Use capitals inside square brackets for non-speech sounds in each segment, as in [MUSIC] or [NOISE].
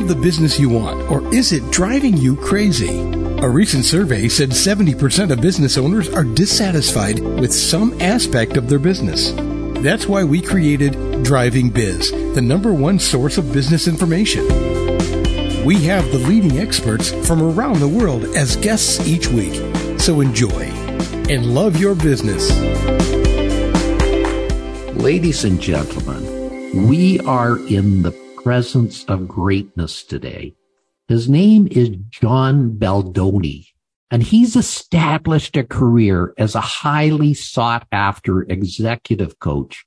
have the business you want, or is it driving you crazy? A recent survey said 70% of business owners are dissatisfied with some aspect of their business. That's why we created Driving Biz, the number one source of business information. We have the leading experts from around the world as guests each week. So enjoy and love your business. Ladies and gentlemen, we are in the presence of greatness today. His name is John Baldoni, and he's established a career as a highly sought after executive coach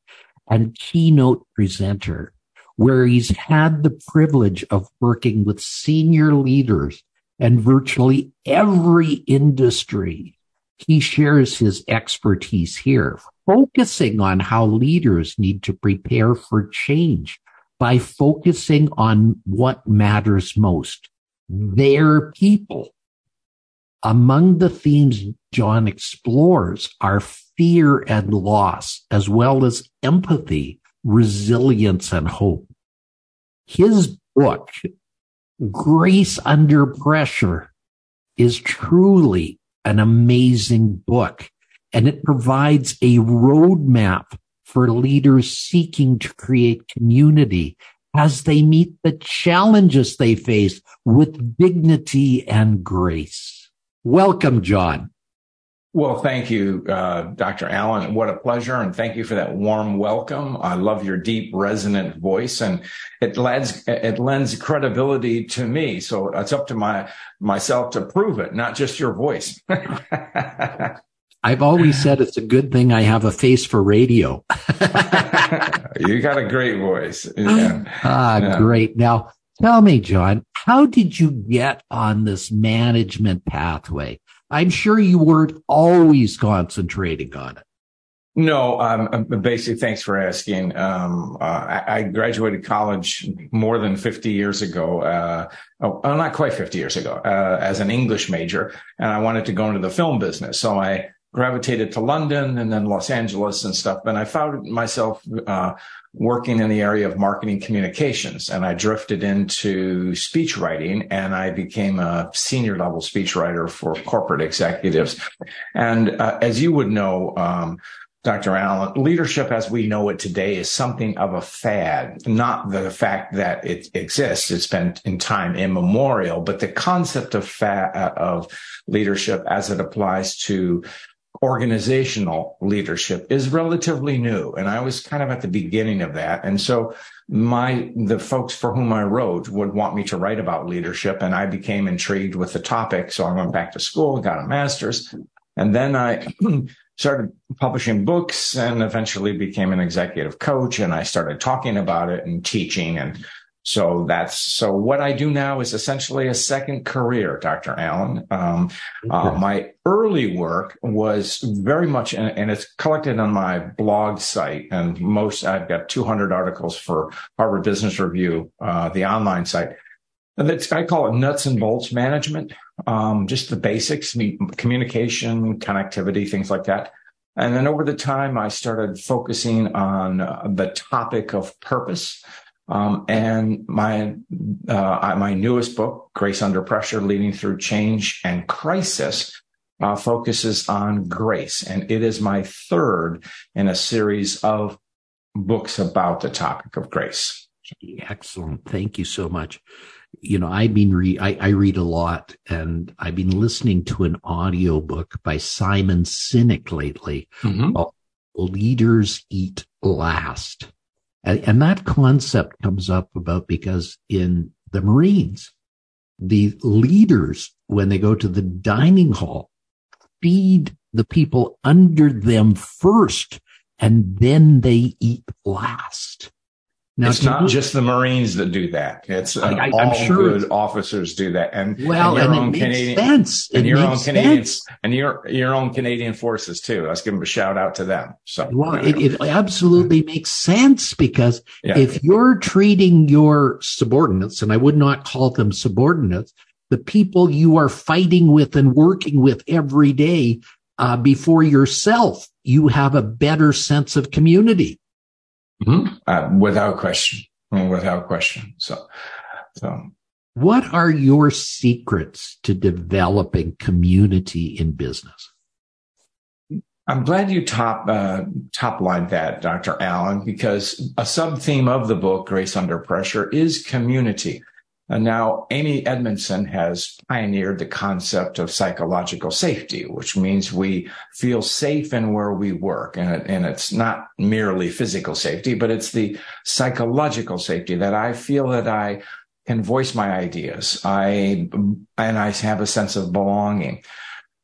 and keynote presenter, where he's had the privilege of working with senior leaders and virtually every industry. He shares his expertise here, focusing on how leaders need to prepare for change by focusing on what matters most, their people. Among the themes John explores are fear and loss, as well as empathy, resilience, and hope. His book, Grace Under Pressure, is truly an amazing book, and it provides a roadmap for leaders seeking to create community as they meet the challenges they face with dignity and grace. Welcome, John. Well, thank you, uh, Dr. Allen. What a pleasure. And thank you for that warm welcome. I love your deep, resonant voice and it lends, it lends credibility to me. So it's up to my, myself to prove it, not just your voice. [LAUGHS] I've always said it's a good thing I have a face for radio. [LAUGHS] you got a great voice. Yeah. Ah, yeah. great. Now tell me, John, how did you get on this management pathway? I'm sure you weren't always concentrating on it. No, um, basically, thanks for asking. Um, uh, I, I, graduated college more than 50 years ago. Uh, oh, not quite 50 years ago, uh, as an English major, and I wanted to go into the film business. So I gravitated to London and then Los Angeles and stuff. And I found myself uh, working in the area of marketing communications, and I drifted into speech writing, and I became a senior level speechwriter for corporate executives. And uh, as you would know. Um, Dr. Allen, leadership as we know it today is something of a fad, not the fact that it exists. It's been in time immemorial, but the concept of fa- of leadership as it applies to organizational leadership is relatively new. And I was kind of at the beginning of that. And so my, the folks for whom I wrote would want me to write about leadership. And I became intrigued with the topic. So I went back to school, got a master's, and then I [CLEARS THROAT] started publishing books and eventually became an executive coach. And I started talking about it and teaching and so that's so what I do now is essentially a second career, Dr. Allen. Um, uh, my early work was very much, and, and, it's collected on my blog site. And most, I've got 200 articles for Harvard Business Review, uh, the online site. And it's, I call it nuts and bolts management, um, just the basics, communication, connectivity, things like that. And then over the time, I started focusing on uh, the topic of purpose. Um, and my uh, my newest book, Grace Under Pressure: Leading Through Change and Crisis, uh, focuses on grace, and it is my third in a series of books about the topic of grace. Excellent, thank you so much. You know, I've been re- I, I read a lot, and I've been listening to an audio book by Simon Sinek lately. Mm-hmm. Leaders Eat Last and that concept comes up about because in the Marines, the leaders, when they go to the dining hall, feed the people under them first and then they eat last. Now, it's not just the Marines that do that. It's uh, I, all sure good officers do that, and well, and, your and own Canadian, sense. and your own Canadian, and your your own Canadian forces too. Let's give them a shout out to them. So, well, it, it, absolutely makes sense because yeah. if you're treating your subordinates, and I would not call them subordinates, the people you are fighting with and working with every day uh, before yourself, you have a better sense of community. Mm-hmm. Uh, without question, without question. So, so What are your secrets to developing community in business? I'm glad you top uh, top line that, Dr. Allen, because a sub theme of the book, Grace Under Pressure, is community. And now Amy Edmondson has pioneered the concept of psychological safety, which means we feel safe in where we work. And, and it's not merely physical safety, but it's the psychological safety that I feel that I can voice my ideas. I, and I have a sense of belonging.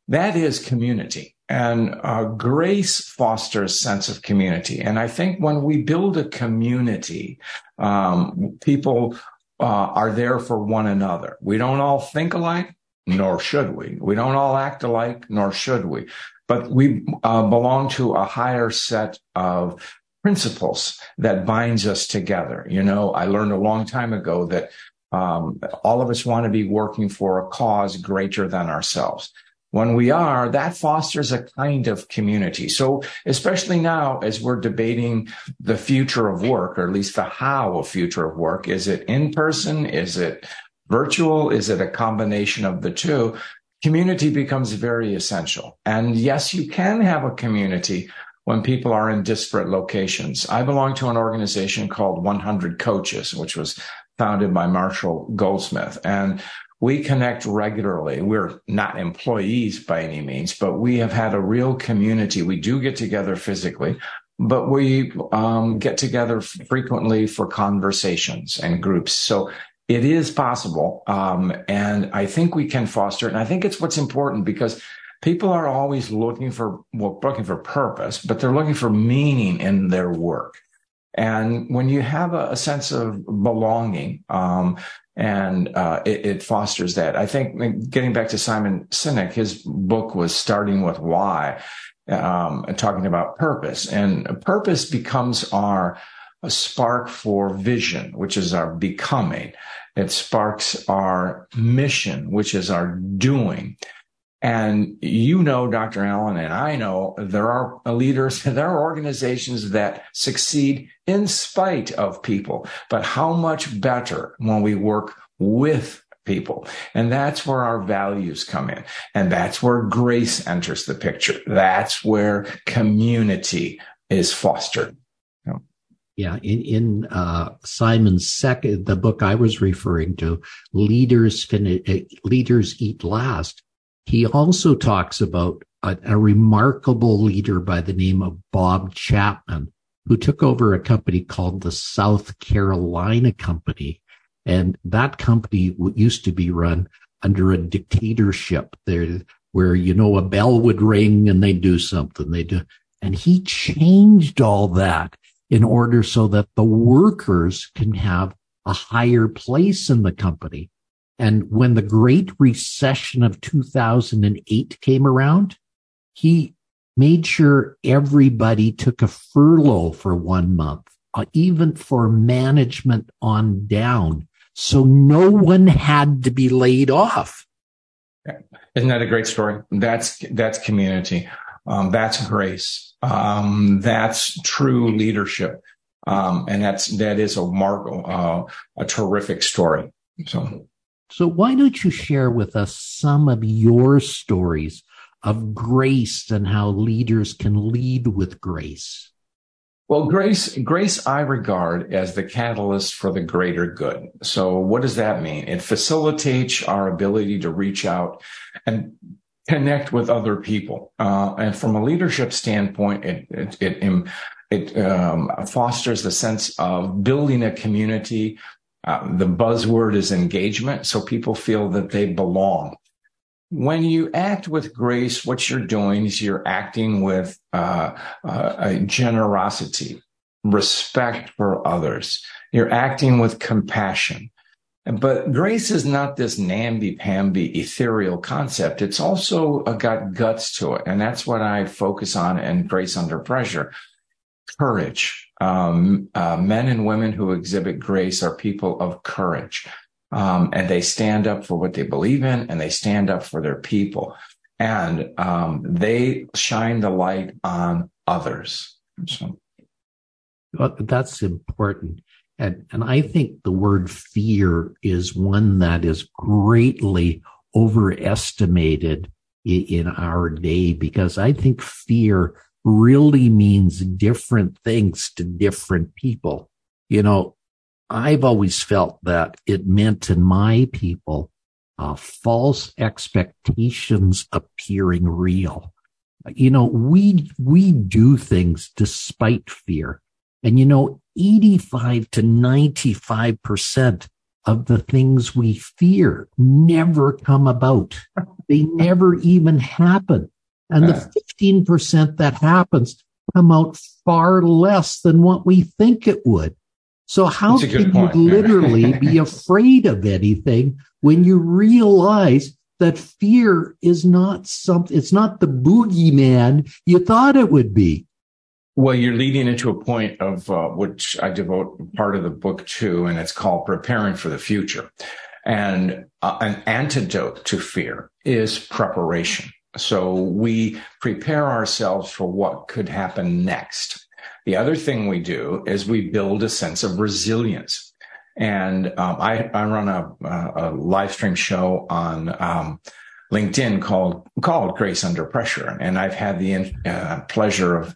That is community. And uh, grace fosters sense of community. And I think when we build a community, um, people uh, are there for one another. We don't all think alike, nor should we. We don't all act alike, nor should we. But we uh, belong to a higher set of principles that binds us together. You know, I learned a long time ago that um, all of us want to be working for a cause greater than ourselves. When we are, that fosters a kind of community. So, especially now as we're debating the future of work, or at least the how of future of work, is it in person? Is it virtual? Is it a combination of the two? Community becomes very essential. And yes, you can have a community when people are in disparate locations. I belong to an organization called 100 Coaches, which was founded by Marshall Goldsmith. And we connect regularly. We're not employees by any means, but we have had a real community. We do get together physically, but we um, get together frequently for conversations and groups. So it is possible. Um, and I think we can foster it. And I think it's what's important because people are always looking for, well, looking for purpose, but they're looking for meaning in their work. And when you have a, a sense of belonging, um, and uh, it, it, fosters that. I think getting back to Simon Sinek, his book was starting with why, um, and talking about purpose, and purpose becomes our spark for vision, which is our becoming. It sparks our mission, which is our doing. And you know, Dr. Allen, and I know there are leaders, [LAUGHS] there are organizations that succeed in spite of people, but how much better when we work with people. And that's where our values come in. And that's where grace enters the picture. That's where community is fostered. Yeah, in in uh, Simon's second, the book I was referring to, leaders fin- uh, leaders eat last he also talks about a, a remarkable leader by the name of Bob Chapman, who took over a company called the South Carolina Company. And that company used to be run under a dictatorship there where, you know, a bell would ring and they'd do something. They do. And he changed all that in order so that the workers can have a higher place in the company. And when the great recession of 2008 came around, he made sure everybody took a furlough for one month, uh, even for management on down. So no one had to be laid off. Isn't that a great story? That's, that's community. Um, that's grace. Um, that's true leadership. Um, and that's, that is a mark, uh, a terrific story. So. So why don't you share with us some of your stories of grace and how leaders can lead with grace? Well, grace, grace I regard as the catalyst for the greater good. So what does that mean? It facilitates our ability to reach out and connect with other people. Uh, and from a leadership standpoint, it, it, it, it um, fosters the sense of building a community uh, the buzzword is engagement, so people feel that they belong. When you act with grace, what you're doing is you're acting with uh, uh, generosity, respect for others. You're acting with compassion. But grace is not this namby-pamby ethereal concept. It's also got guts to it. And that's what I focus on in Grace Under Pressure. Courage, um, uh, men and women who exhibit grace are people of courage. Um, and they stand up for what they believe in and they stand up for their people and um, they shine the light on others. So. Well, that's important. And, and I think the word fear is one that is greatly overestimated in, in our day because I think fear really means different things to different people. You know, I've always felt that it meant to my people uh, false expectations appearing real. You know, we we do things despite fear, and you know, eighty-five to ninety-five percent of the things we fear never come about. They never even happen. And the 15% that happens come out far less than what we think it would. So how can you literally [LAUGHS] be afraid of anything when you realize that fear is not something, it's not the boogeyman you thought it would be. Well, you're leading into a point of uh, which I devote part of the book to, and it's called Preparing for the Future. And uh, an antidote to fear is preparation. So we prepare ourselves for what could happen next. The other thing we do is we build a sense of resilience. And um, I, I, run a, a, live stream show on um, LinkedIn called called Grace Under Pressure, and I've had the uh, pleasure of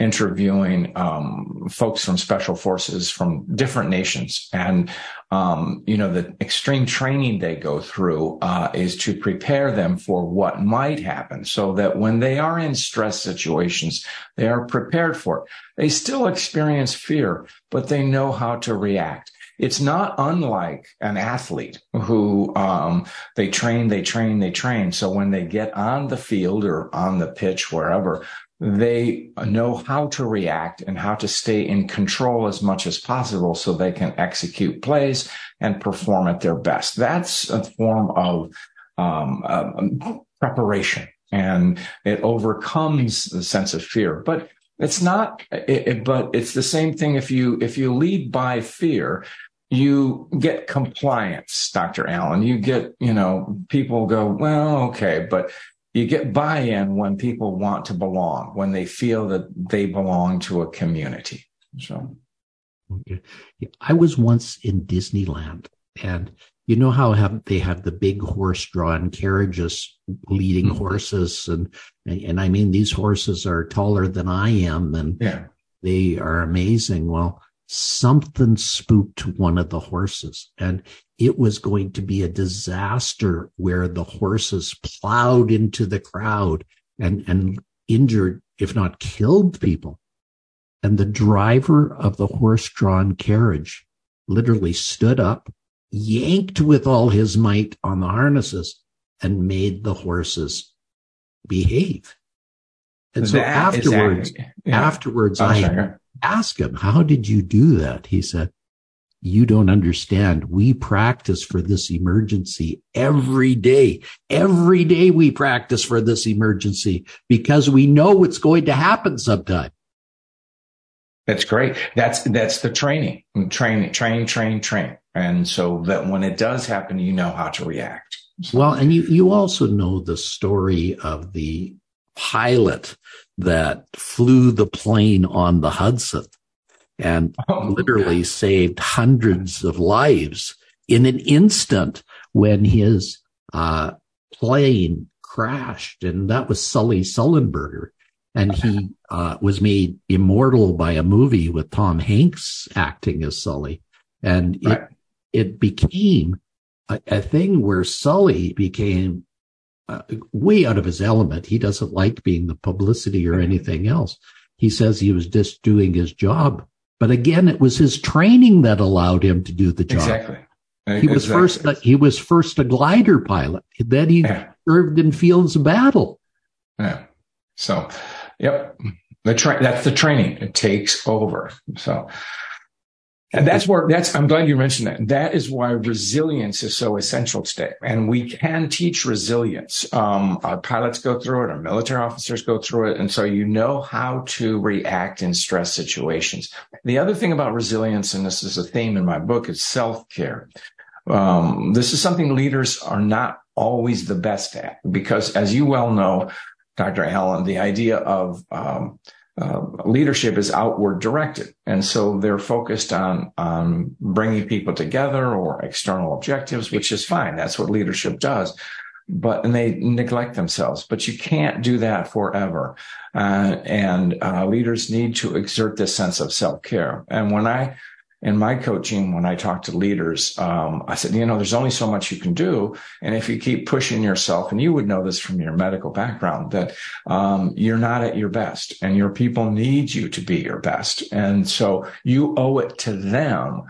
interviewing um, folks from special forces from different nations. And um, you know the extreme training they go through uh, is to prepare them for what might happen so that when they are in stress situations they are prepared for it. They still experience fear but they know how to react it's not unlike an athlete who um, they train, they train, they train. So when they get on the field or on the pitch, wherever, they know how to react and how to stay in control as much as possible so they can execute plays and perform at their best. That's a form of um, uh, preparation and it overcomes the sense of fear. But it's not, it, it, but it's the same thing. If you, if you lead by fear, you get compliance, Dr. Allen. You get, you know, people go, well, okay, but you get buy-in when people want to belong, when they feel that they belong to a community. So, okay. I was once in Disneyland, and you know how have they have the big horse-drawn carriages leading mm-hmm. horses, and, and, and I mean these horses are taller than I am, and yeah. they are amazing. Well, something spooked one of the horses and it was going to be a disaster where the horses plowed into the crowd and, and injured, if not killed people. And the driver of the horse drawn carriage literally stood up, yanked with all his might on the harnesses and made the horses behave. And so that afterwards, yeah. afterwards, I, ask him, how did you do that? He said, you don't understand. We practice for this emergency every day. Every day we practice for this emergency because we know it's going to happen sometime. That's great. That's, that's the training, train, train, train, train. And so that when it does happen, you know how to react. Well, and you, you also know the story of the pilot that flew the plane on the Hudson and oh, literally saved hundreds of lives in an instant when his uh, plane crashed. And that was Sully Sullenberger. And he uh, was made immortal by a movie with Tom Hanks acting as Sully. And right. it, it became a, a thing where Sully became uh, way out of his element. He doesn't like being the publicity or anything else. He says he was just doing his job. But again, it was his training that allowed him to do the job. Exactly. He was first. A, he was first a glider pilot. Then he yeah. served in fields of battle. Yeah. So, yep. The tra- that's the training. It takes over. So, and that's where that's, I'm glad you mentioned that. That is why resilience is so essential today. And we can teach resilience. Um, our pilots go through it, our military officers go through it. And so you know how to react in stress situations. The other thing about resilience, and this is a theme in my book, is self care. Um, this is something leaders are not always the best at because as you well know, Dr. Allen, the idea of, um, uh, leadership is outward directed. And so they're focused on, on bringing people together or external objectives, which is fine. That's what leadership does. But, and they neglect themselves, but you can't do that forever. Uh, and, uh, leaders need to exert this sense of self care. And when I, in my coaching, when I talk to leaders, um, I said, you know, there's only so much you can do. And if you keep pushing yourself, and you would know this from your medical background, that um, you're not at your best and your people need you to be your best. And so you owe it to them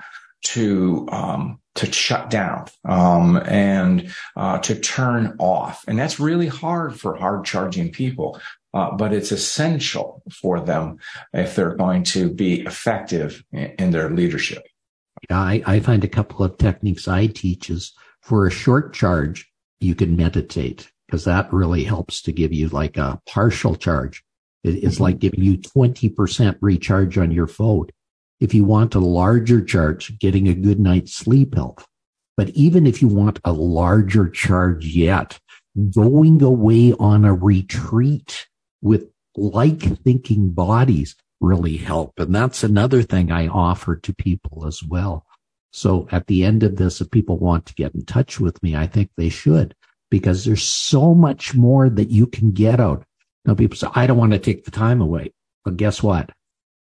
to um, to shut down um, and uh, to turn off, and that's really hard for hard charging people uh, but it's essential for them if they're going to be effective in, their leadership. Yeah, I, I find a couple of techniques I teach is for a short charge, you can meditate because that really helps to give you like a partial charge. It's like giving you 20% recharge on your phone. If you want a larger charge, getting a good night's sleep helps. But even if you want a larger charge yet, going away on a retreat with like thinking bodies really help. And that's another thing I offer to people as well. So at the end of this, if people want to get in touch with me, I think they should because there's so much more that you can get out. Now people say, I don't want to take the time away. But guess what?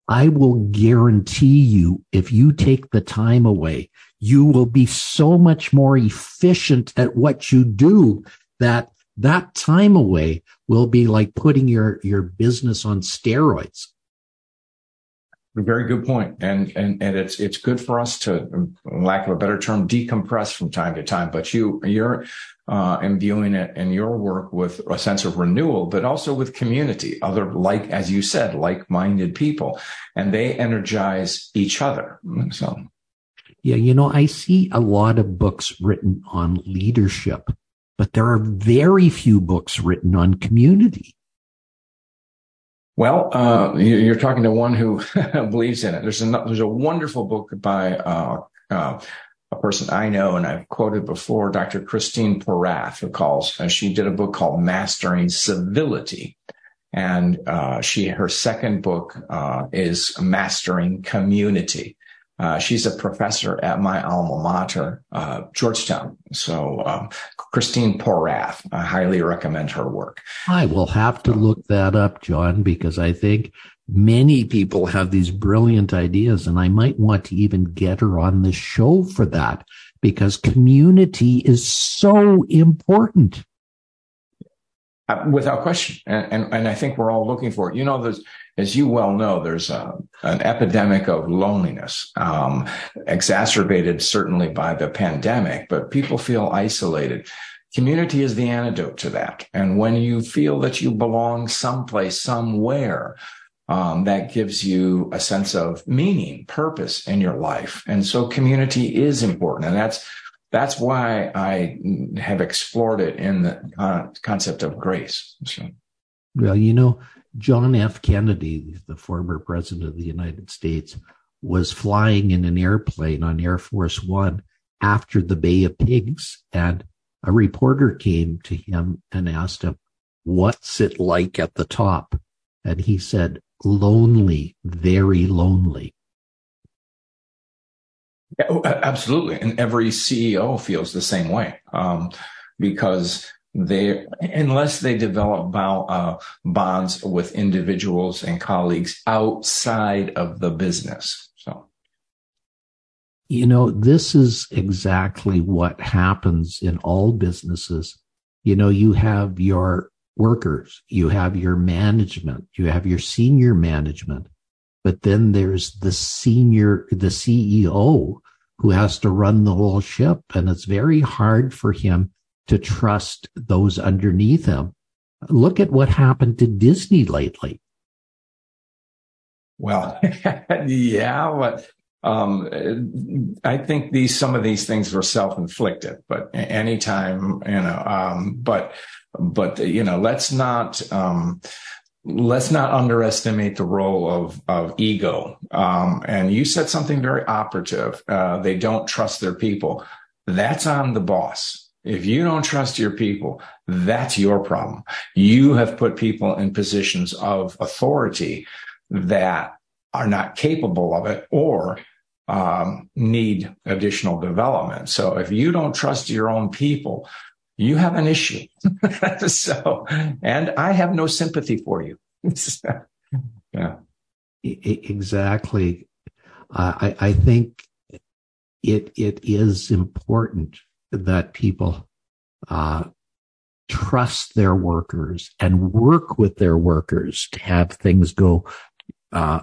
I will guarantee you if you take the time away, you will be so much more efficient at what you do that that time away will be like putting your, your business on steroids. Very good. And, and, and it's, it's good for us to, lack of a better term, decompress from time to time, but you, you're, uh, imbuing it in your work with a sense of renewal, but also with community, other like, as you said, like-minded people, and they energize each other. So. Yeah. You know, I see a lot of books written on leadership but there are very few books written on community. Well, uh, you're talking to one who [LAUGHS] believes in it. There's a there's a wonderful book by uh, uh, a person I know, and I've quoted before, Dr. Christine Porath, who calls. Uh, she did a book called Mastering Civility, and uh, she her second book uh, is Mastering Community. Uh, she's a professor at my alma mater, uh, Georgetown. So, um, Christine Porath, I highly recommend her work. I will have to look that up, John, because I think many people have these brilliant ideas and I might want to even get her on the show for that because community is so important. Uh, without question. And, and, and, I think we're all looking for it. You know, there's, as you well know, there's a, an epidemic of loneliness, um, exacerbated certainly by the pandemic, but people feel isolated. Community is the antidote to that. And when you feel that you belong someplace, somewhere, um, that gives you a sense of meaning, purpose in your life. And so community is important. And that's that's why I have explored it in the uh, concept of grace. So. Well, you know, John F. Kennedy, the former president of the United States, was flying in an airplane on Air Force One after the Bay of Pigs. And a reporter came to him and asked him, What's it like at the top? And he said, Lonely, very lonely. Yeah, oh, absolutely. And every CEO feels the same way um, because they, unless they develop uh, bonds with individuals and colleagues outside of the business. So, you know, this is exactly what happens in all businesses. You know, you have your workers, you have your management, you have your senior management, but then there's the senior, the CEO who has to run the whole ship. And it's very hard for him to trust those underneath him. Look at what happened to Disney lately. Well, [LAUGHS] yeah, but um, I think these some of these things were self-inflicted. But anytime, you know, um, but but you know, let's not um, let's not underestimate the role of of ego. Um, and you said something very operative. Uh, they don't trust their people. That's on the boss. If you don't trust your people, that's your problem. You have put people in positions of authority that are not capable of it or um, need additional development. So if you don't trust your own people, you have an issue. [LAUGHS] so, and I have no sympathy for you. [LAUGHS] yeah. Exactly. Uh, I, I think it it is important that people uh, trust their workers and work with their workers to have things go uh,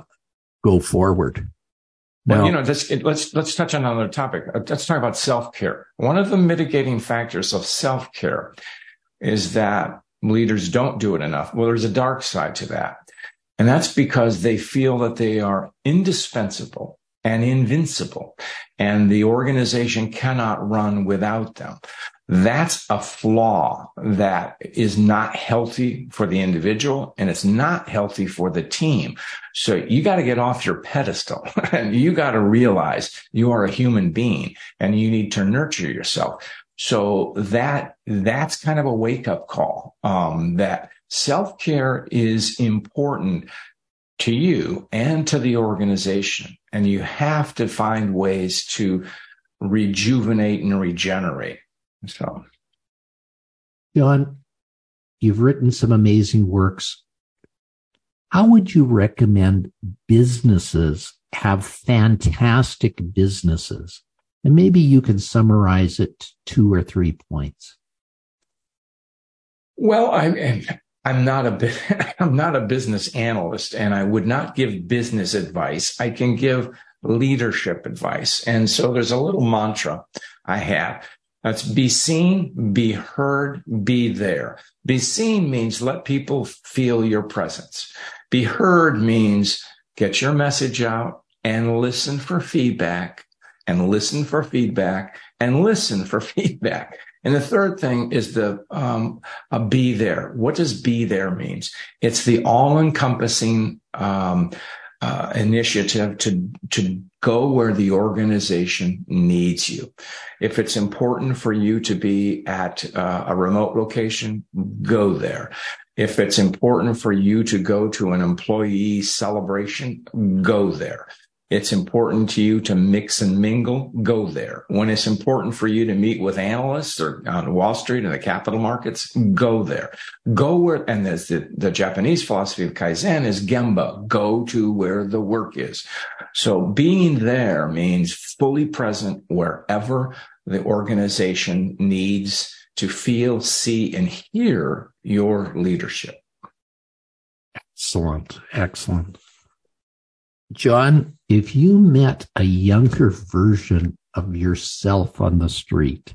go forward. Now, well, you know, let's let's let's touch on another topic. Uh, let's talk about self care. One of the mitigating factors of self care is that leaders don't do it enough. Well, there's a dark side to that, and that's because they feel that they are indispensable and invincible, and the organization cannot run without them. That's a flaw that is not healthy for the individual and it's not healthy for the team. So you got to get off your pedestal [LAUGHS] and you got to realize you are a human being and you need to nurture yourself. So that, that's kind of a wake up call, um, that self care is important to you and to the organization. And you have to find ways to rejuvenate and regenerate. So, John, you've written some amazing works. How would you recommend businesses have fantastic businesses? And maybe you can summarize it two or three points. Well, I'm I'm not a [LAUGHS] I'm not a business analyst, and I would not give business advice. I can give leadership advice, and so there's a little mantra I have. That's be seen, be heard, be there. Be seen means let people feel your presence. Be heard means get your message out and listen for feedback and listen for feedback and listen for [LAUGHS] feedback. And the third thing is the um, be there. What does be there means? It's the all encompassing um, uh, initiative to to go where the organization needs you. If it's important for you to be at uh, a remote location, go there. If it's important for you to go to an employee celebration, go there it's important to you to mix and mingle, go there. When it's important for you to meet with analysts or on Wall Street and the capital markets, go there. Go where, and there's the, the Japanese philosophy of Kaizen is Gemba, go to where the work is. So being there means fully present wherever the organization needs to feel, see, and hear your leadership. Excellent. Excellent. John, if you met a younger version of yourself on the street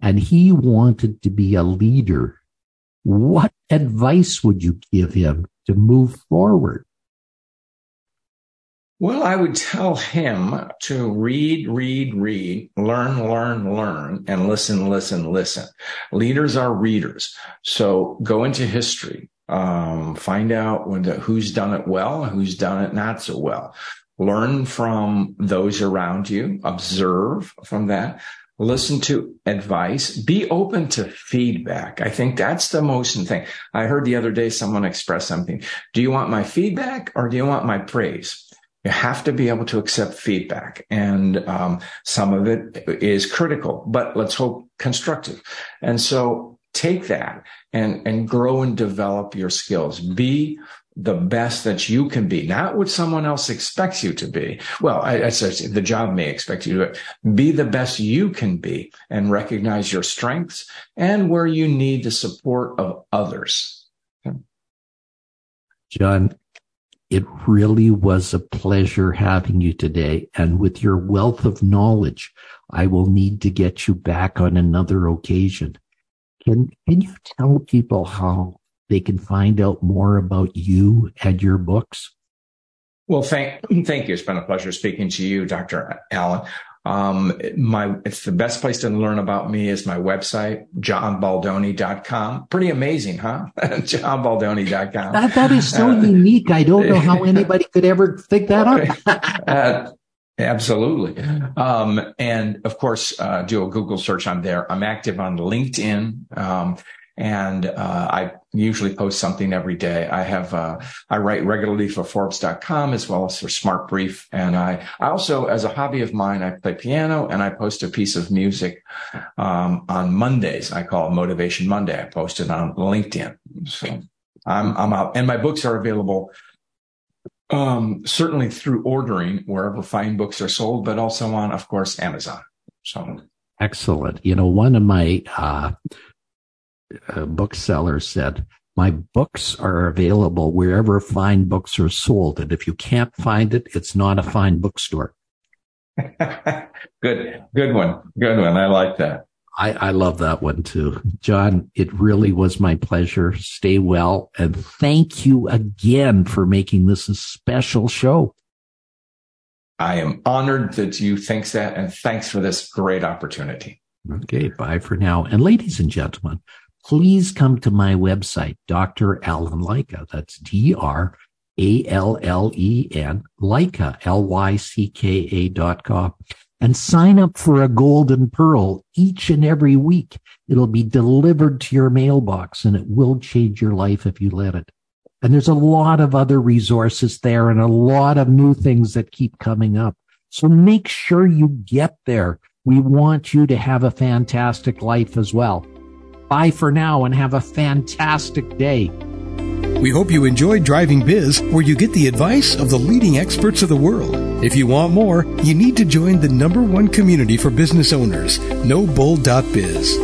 and he wanted to be a leader, what advice would you give him to move forward? Well, I would tell him to read, read, read, learn, learn, learn, and listen, listen, listen. Leaders are readers. So go into history, um, find out when who's done it well, who's done it not so well. Learn from those around you, observe from that, listen to advice, be open to feedback. I think that's the most thing. I heard the other day someone express something. Do you want my feedback or do you want my praise? You have to be able to accept feedback. And um, some of it is critical, but let's hope constructive. And so take that and, and grow and develop your skills. Be the best that you can be, not what someone else expects you to be. Well, I, I say the job may expect you to be the best you can be and recognize your strengths and where you need the support of others. John, it really was a pleasure having you today. And with your wealth of knowledge, I will need to get you back on another occasion. Can, can you tell people how they can find out more about you and your books? Well, thank, [CLEARS THROAT] thank you. It's been a pleasure speaking to you, Dr. Allen. Um, my, it's the best place to learn about me is my website, johnbaldoni.com. Pretty amazing, huh? [LAUGHS] johnbaldoni.com. That, that is so uh, [LAUGHS] unique. I don't know how anybody could ever think that up. [LAUGHS] uh, Absolutely. Um, and of course, uh, do a Google search. I'm there. I'm active on LinkedIn. Um, and uh, I usually post something every day. I have uh, I write regularly for Forbes.com as well as for Smart Brief, and I, I also, as a hobby of mine, I play piano and I post a piece of music um, on Mondays. I call it Motivation Monday. I post it on LinkedIn. So I'm I'm out, and my books are available um, certainly through ordering wherever fine books are sold, but also on, of course, Amazon. So excellent. You know, one of my uh, uh, booksellers said, "My books are available wherever fine books are sold, and if you can't find it, it's not a fine bookstore." [LAUGHS] good, good one, good one. I like that. I, I love that one too. John, it really was my pleasure. Stay well. And thank you again for making this a special show. I am honored that you think that and thanks for this great opportunity. Okay. Bye for now. And ladies and gentlemen, please come to my website, Dr. Allen Lycka. That's D R A L L E N, Lycka, L Y C K A dot com and sign up for a golden pearl each and every week. It'll be delivered to your mailbox and it will change your life if you let it. And there's a lot of other resources there and a lot of new things that keep coming up. So make sure you get there. We want you to have a fantastic life as well. Bye for now and have a fantastic day. We hope you enjoyed Driving Biz, where you get the advice of the leading experts of the world. If you want more, you need to join the number one community for business owners, nobull.biz.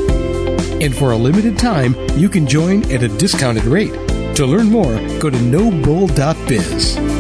And for a limited time, you can join at a discounted rate. To learn more, go to nobull.biz.